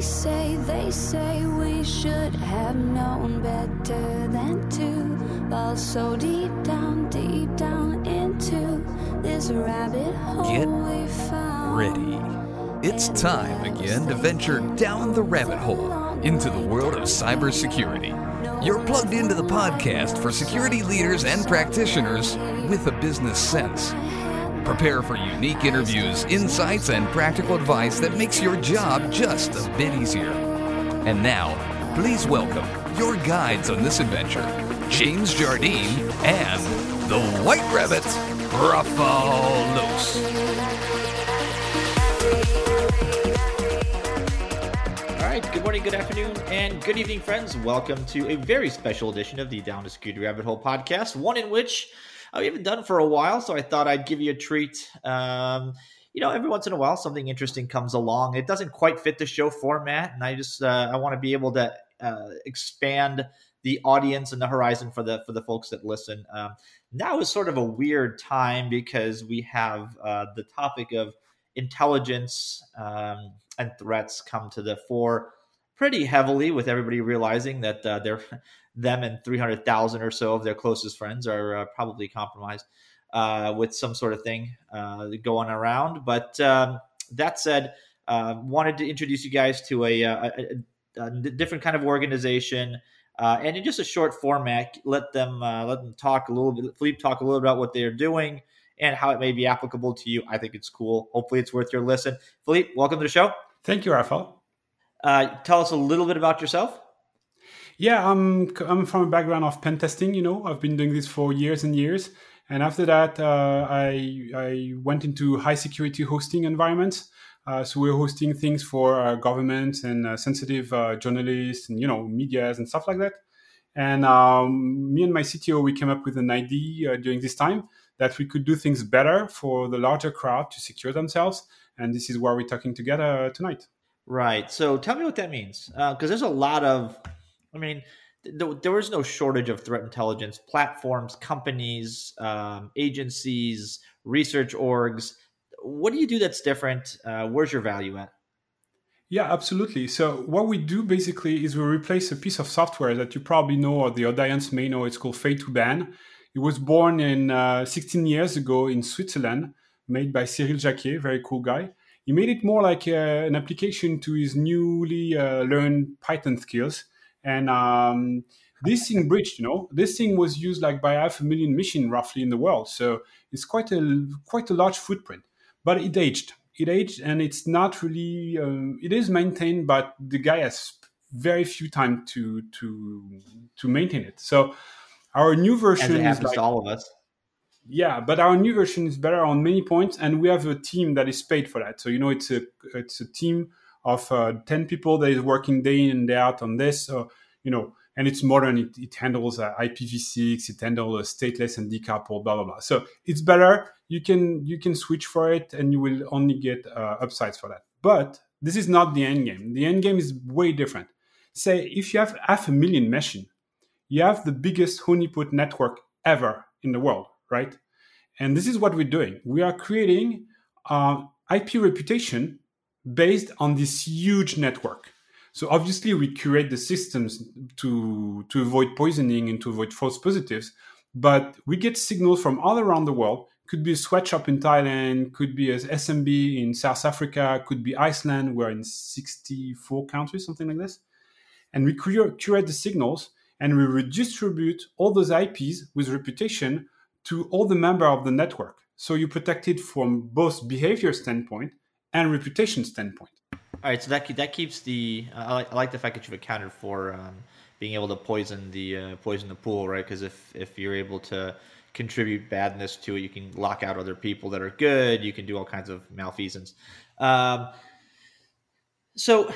They say, they say we should have known better than to fall so deep down, deep down into this rabbit hole Get we found. ready. It's time again to venture down the rabbit hole into the world of cybersecurity. You're plugged into the podcast for security leaders and practitioners with a business sense. Prepare for unique interviews, insights, and practical advice that makes your job just a bit easier. And now, please welcome your guides on this adventure, James Jardine and the White Rabbit, Rafal Los. All right, good morning, good afternoon, and good evening, friends. Welcome to a very special edition of the Down the Security Rabbit Hole podcast, one in which uh, we haven't done for a while, so I thought I'd give you a treat. Um, you know, every once in a while, something interesting comes along. It doesn't quite fit the show format, and I just uh, I want to be able to uh, expand the audience and the horizon for the for the folks that listen. Um, now is sort of a weird time because we have uh, the topic of intelligence um, and threats come to the fore pretty heavily, with everybody realizing that uh, they're them and three hundred thousand or so of their closest friends are uh, probably compromised uh, with some sort of thing uh, going around. But um, that said, uh, wanted to introduce you guys to a, a, a, a different kind of organization. Uh, and in just a short format, let them uh, let them talk a little bit. Philippe talk a little bit about what they're doing and how it may be applicable to you. I think it's cool. Hopefully, it's worth your listen. Philippe, welcome to the show. Thank you, Rafael. Uh, tell us a little bit about yourself. Yeah, I'm I'm from a background of pen testing. You know, I've been doing this for years and years. And after that, uh, I I went into high security hosting environments. Uh, so we're hosting things for uh, governments and uh, sensitive uh, journalists and you know media's and stuff like that. And um, me and my CTO we came up with an idea uh, during this time that we could do things better for the larger crowd to secure themselves. And this is why we're talking together tonight. Right. So tell me what that means, because there's a lot of, I mean, th- there was no shortage of threat intelligence platforms, companies, um, agencies, research orgs. What do you do that's different? Uh, where's your value at? Yeah, absolutely. So what we do basically is we replace a piece of software that you probably know or the audience may know. It's called Fail2Ban. It was born in uh, 16 years ago in Switzerland, made by Cyril Jacquier, very cool guy. He made it more like uh, an application to his newly uh, learned Python skills. And um, this thing bridged, you know, this thing was used like by half a million machine roughly in the world. So it's quite a quite a large footprint. But it aged. It aged, and it's not really. Um, it is maintained, but the guy has very few time to to to maintain it. So our new As version it is happens like, to all of us. Yeah, but our new version is better on many points, and we have a team that is paid for that. So you know, it's a it's a team of uh, ten people that is working day in and day out on this. So you know, and it's modern. It, it handles uh, IPv6, it handles uh, stateless and decoupled, blah blah blah. So it's better. You can you can switch for it, and you will only get uh, upsides for that. But this is not the end game. The end game is way different. Say if you have half a million machine, you have the biggest honeypot network ever in the world, right? And this is what we're doing. We are creating uh, IP reputation based on this huge network. So obviously, we curate the systems to to avoid poisoning and to avoid false positives. But we get signals from all around the world. Could be a sweatshop in Thailand, could be a SMB in South Africa, could be Iceland. We're in 64 countries, something like this. And we curate the signals and we redistribute all those IPs with reputation to all the member of the network. So you protect it from both behavior standpoint and reputation standpoint. All right, so that that keeps the. I like, I like the fact that you've accounted for um, being able to poison the uh, poison the pool, right? Because if if you're able to contribute badness to it, you can lock out other people that are good. You can do all kinds of malfeasance. Um, so,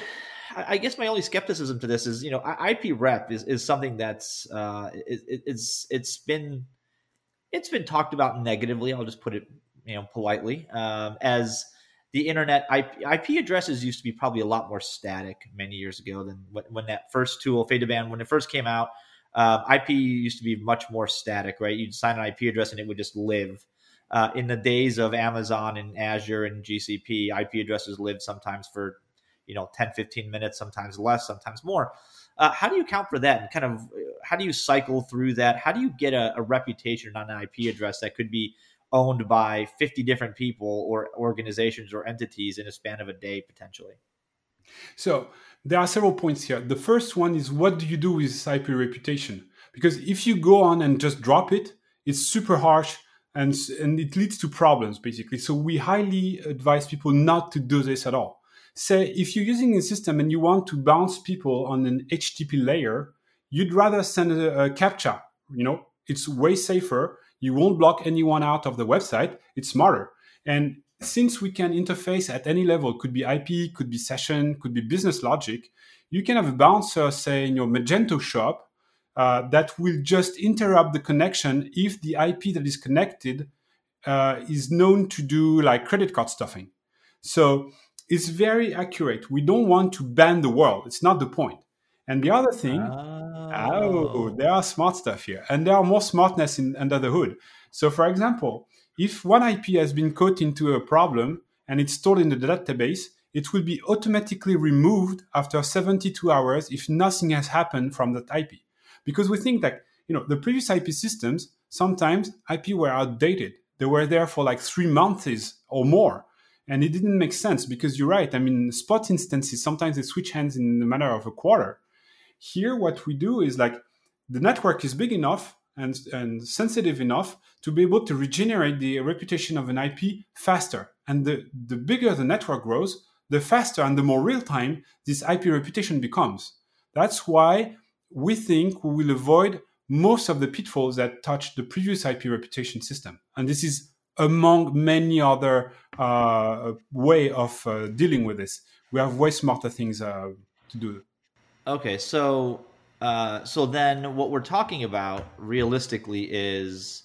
I I guess my only skepticism to this is, you know, IP rep is, is something that's uh, it- it's it's been it's been talked about negatively. I'll just put it, you know, politely um, as the internet IP, IP addresses used to be probably a lot more static many years ago than when, when that first tool Fail2Ban when it first came out. Um, IP used to be much more static, right? You'd sign an IP address and it would just live. Uh, in the days of Amazon and Azure and GCP, IP addresses lived sometimes for you know 10 15 minutes sometimes less sometimes more uh, how do you account for that? And kind of how do you cycle through that? How do you get a, a reputation on an ip address that could be owned by 50 different people or organizations or entities in a span of a day potentially? So there are several points here. The first one is what do you do with this ip reputation? Because if you go on and just drop it it's super harsh and, and it leads to problems basically. So we highly advise people not to do this at all say if you're using a system and you want to bounce people on an http layer you'd rather send a, a captcha. You know it's way safer. You won't block anyone out of the website. It's smarter. And since we can interface at any level could be ip could be session could be business logic you can have a bouncer say in your magento shop uh, that will just interrupt the connection if the IP that is connected uh, is known to do like credit card stuffing. So it's very accurate. We don't want to ban the world. It's not the point. And the other thing, oh, oh there are smart stuff here, and there are more smartness in, under the hood. So, for example, if one IP has been caught into a problem and it's stored in the database, it will be automatically removed after 72 hours if nothing has happened from that IP because we think that you know the previous IP systems sometimes IP were outdated. They were there for like three months or more, and it didn't make sense because you're right. I mean, spot instances sometimes they switch hands in the matter of a quarter. Here, what we do is like the network is big enough and, and sensitive enough to be able to regenerate the reputation of an IP faster. And the, the bigger the network grows, the faster and the more real time this IP reputation becomes. That's why we think we will avoid most of the pitfalls that touch the previous IP reputation system. And this is among many other way of uh, dealing with this. We have way smarter things uh, to do. Okay, so uh, so then what we're talking about realistically is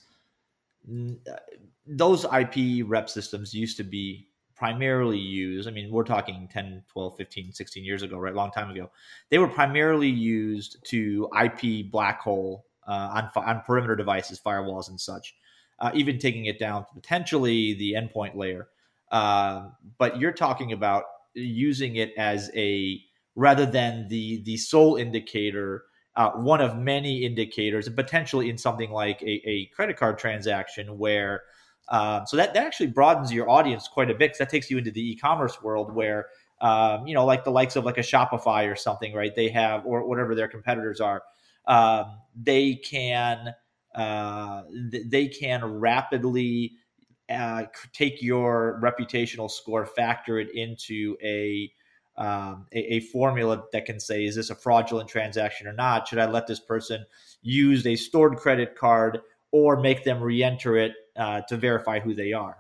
those IP rep systems used to be primarily used i mean we're talking 10 12 15 16 years ago right long time ago they were primarily used to ip black hole uh, on, on perimeter devices firewalls and such uh, even taking it down to potentially the endpoint layer uh, but you're talking about using it as a rather than the the sole indicator uh, one of many indicators and potentially in something like a, a credit card transaction where um, so that, that actually broadens your audience quite a bit because that takes you into the e-commerce world where um, you know like the likes of like a Shopify or something, right? They have or whatever their competitors are, um, they can uh, they can rapidly uh, take your reputational score, factor it into a, um, a, a formula that can say, is this a fraudulent transaction or not? Should I let this person use a stored credit card or make them re-enter it uh, to verify who they are.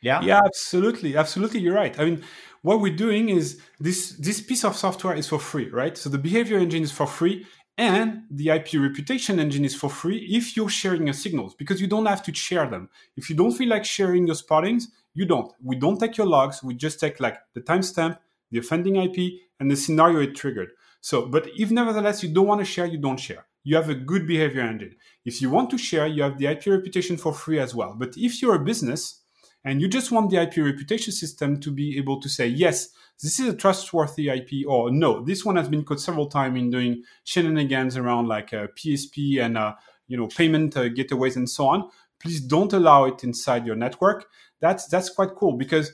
Yeah. Yeah, absolutely, absolutely. You're right. I mean, what we're doing is this this piece of software is for free, right? So the behavior engine is for free, and the IP reputation engine is for free if you're sharing your signals because you don't have to share them. If you don't feel like sharing your spottings, you don't. We don't take your logs. We just take like the timestamp, the offending IP, and the scenario it triggered. So, but if nevertheless you don't want to share, you don't share you have a good behavior engine. If you want to share, you have the IP reputation for free as well. But if you're a business and you just want the IP reputation system to be able to say, yes, this is a trustworthy IP, or no, this one has been caught several times in doing shenanigans around like uh, PSP and uh, you know payment uh, gateways and so on. Please don't allow it inside your network. That's that's quite cool because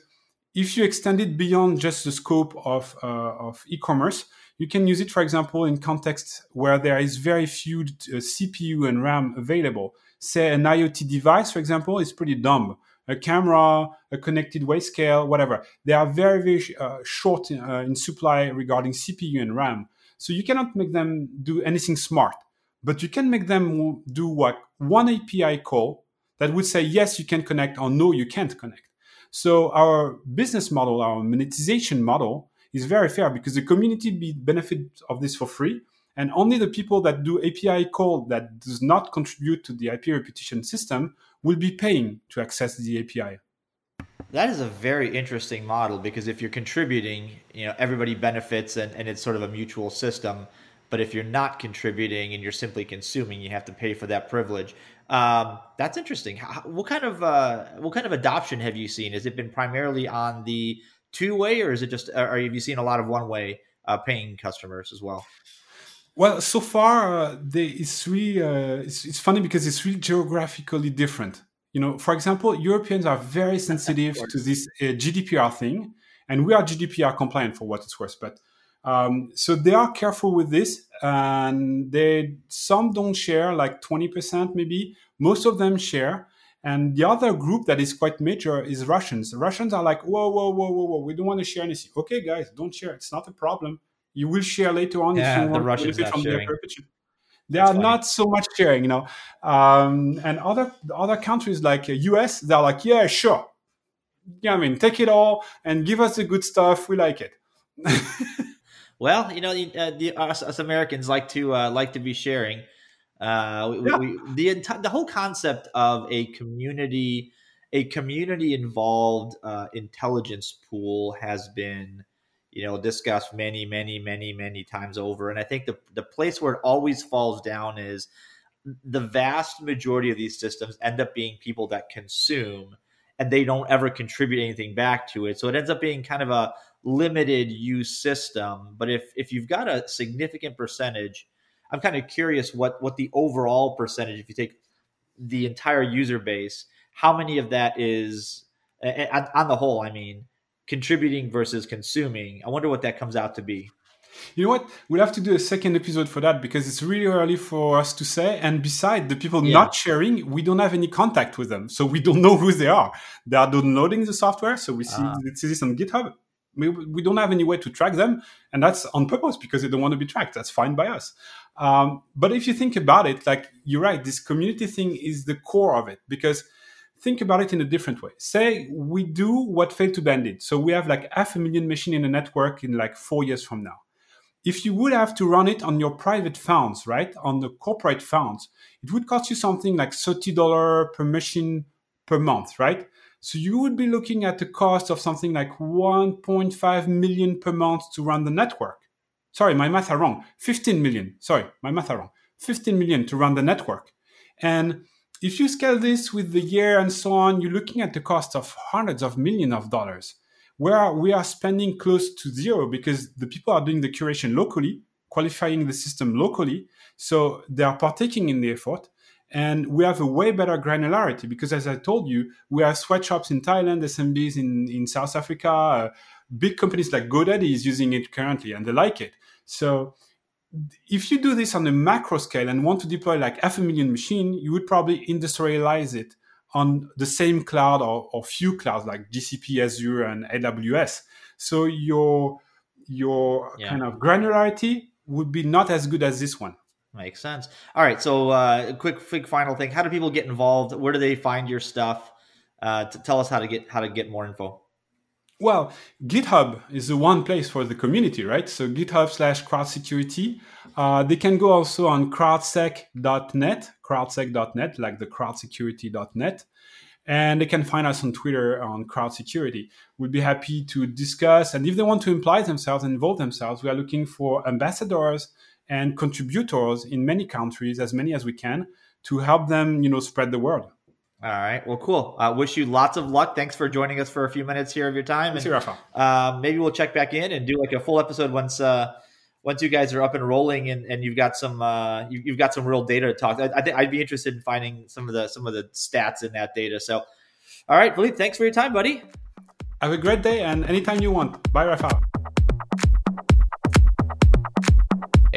if you extend it beyond just the scope of uh, of e-commerce, you can use it, for example, in contexts where there is very few uh, CPU and RAM available. Say an IoT device, for example, is pretty dumb. A camera, a connected weight scale, whatever. They are very, very uh, short in, uh, in supply regarding CPU and RAM. So you cannot make them do anything smart, but you can make them do what one API call that would say, yes, you can connect or no, you can't connect. So our business model, our monetization model is very fair because the community be benefit of this for free and only the people that do api call that does not contribute to the ip reputation system will be paying to access the api that is a very interesting model because if you're contributing you know everybody benefits and, and it's sort of a mutual system but if you're not contributing and you're simply consuming you have to pay for that privilege um, that's interesting How, what kind of uh, what kind of adoption have you seen has it been primarily on the two way, or is it just? Or have you seen a lot of one way uh, paying customers as well? Well, so far, uh, they, it's really uh, it's, it's funny because it's really geographically different. You know, for example, Europeans are very sensitive to this uh, GDPR thing, and we are GDPR compliant for what it's worth. But um, so they are careful with this, and they some don't share, like twenty percent maybe. Most of them share, and the other group that is quite major is Russians. The Russians are like, whoa, whoa, whoa, whoa, whoa, we don't want to share anything. Okay, guys, don't share. It's not a problem. You will share later on yeah, if you the want Russians to from sharing. their perpetuity. They That's are funny. not so much sharing, you know. Um, and other other countries like uh, US, they're like, yeah, sure. Yeah, I mean, take it all and give us the good stuff. We like it. Well, you know, the, uh, the us, us Americans like to uh, like to be sharing. Uh, we, Yeah. we, the enti- the whole concept of a community a community involved uh, intelligence pool has been you know discussed many many many many times over. And i think the the place where it always falls down is the vast majority of these systems end up being people that consume and they don't ever contribute anything back to it. So it ends up being kind of a limited use system. But if if you've got a significant percentage i'm kind of curious what what the overall percentage if you take the entire user base how many of that is on, on the whole i mean contributing versus consuming i wonder what that comes out to be You know what? We'll have to do a second episode for that because it's really early for us to say. And beside the people Yeah. not sharing, we don't have any contact with them, so we don't know who they are. They are downloading the software, so we see, we see this on GitHub. We, we don't have any way to track them, and that's on purpose because they don't want to be tracked. That's fine by us. Um, but if you think about it, like you're right, this community thing is the core of it because think about it in a different way. Say we do what Fail2Ban did. So we have like half a million machine in a network in like four years from now. If you would have to run it on your private funds, right, on the corporate funds, it would cost you something like $30 per machine per month, right? So you would be looking at the cost of something like 1.5 million per month to run the network. Sorry, my math are wrong. 15 million. Sorry, my math are wrong. 15 million to run the network. And if you scale this with the year and so on, you're looking at the cost of hundreds of millions of dollars, where we are spending close to zero because the people are doing the curation locally, qualifying the system locally. So they are partaking in the effort. And we have a way better granularity because, as I told you, we have sweatshops in Thailand, SMBs in, in South Africa. Uh, big companies like GoDaddy is using it currently and they like it. So if you do this on a macro scale and want to deploy like half a million machine, you would probably industrialize it on the same cloud or, or few clouds like GCP, Azure, and AWS. So your your Yeah. kind of granularity would be not as good as this one. Makes sense. All right. So, uh, quick, quick final thing. How do people get involved? Where do they find your stuff? Uh, to tell us how to get how to get more info. Well, GitHub is the one place for the community, right? So GitHub slash crowd security. Uh, they can go also on crowdsec.net, crowdsec.net, like the crowdsecurity.net. And they can find us on Twitter on crowd security. We'd be happy to discuss. And if they want to imply themselves and involve themselves, we are looking for ambassadors and contributors in many countries, as many as we can, to help them, you know, spread the word. All right. Well, cool. Uh, wish you lots of luck. Thanks for joining us for a few minutes here of your time. And, Rafa. uh, maybe we'll check back in and do like a full episode once uh, once you guys are up and rolling and, and you've got some uh, you, you've got some real data to talk. I, I think I'd be interested in finding some of the some of the stats in that data. So, all right, Philippe, thanks for your time, buddy. Have a great day and anytime you want. Bye, Rafa.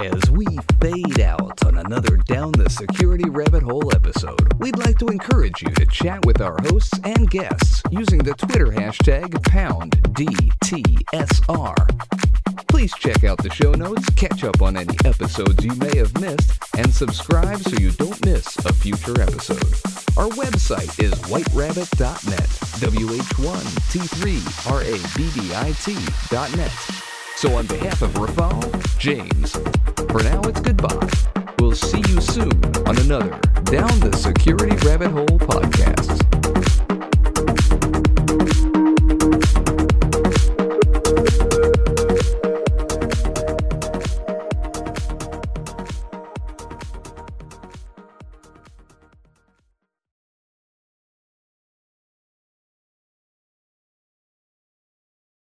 As we fade out on another Down the Security Rabbit Hole episode, we'd like to encourage you to chat with our hosts and guests using the Twitter hashtag PoundDTSR. Please check out the show notes, catch up on any episodes you may have missed, and subscribe so you don't miss a future episode. Our website is whiterabbit.net, W-H-1-T-3-R-A-B-B-I-T.net. So on behalf of Rafal, James, for now it's goodbye. We'll see you soon on another Down the Security Rabbit Hole podcast.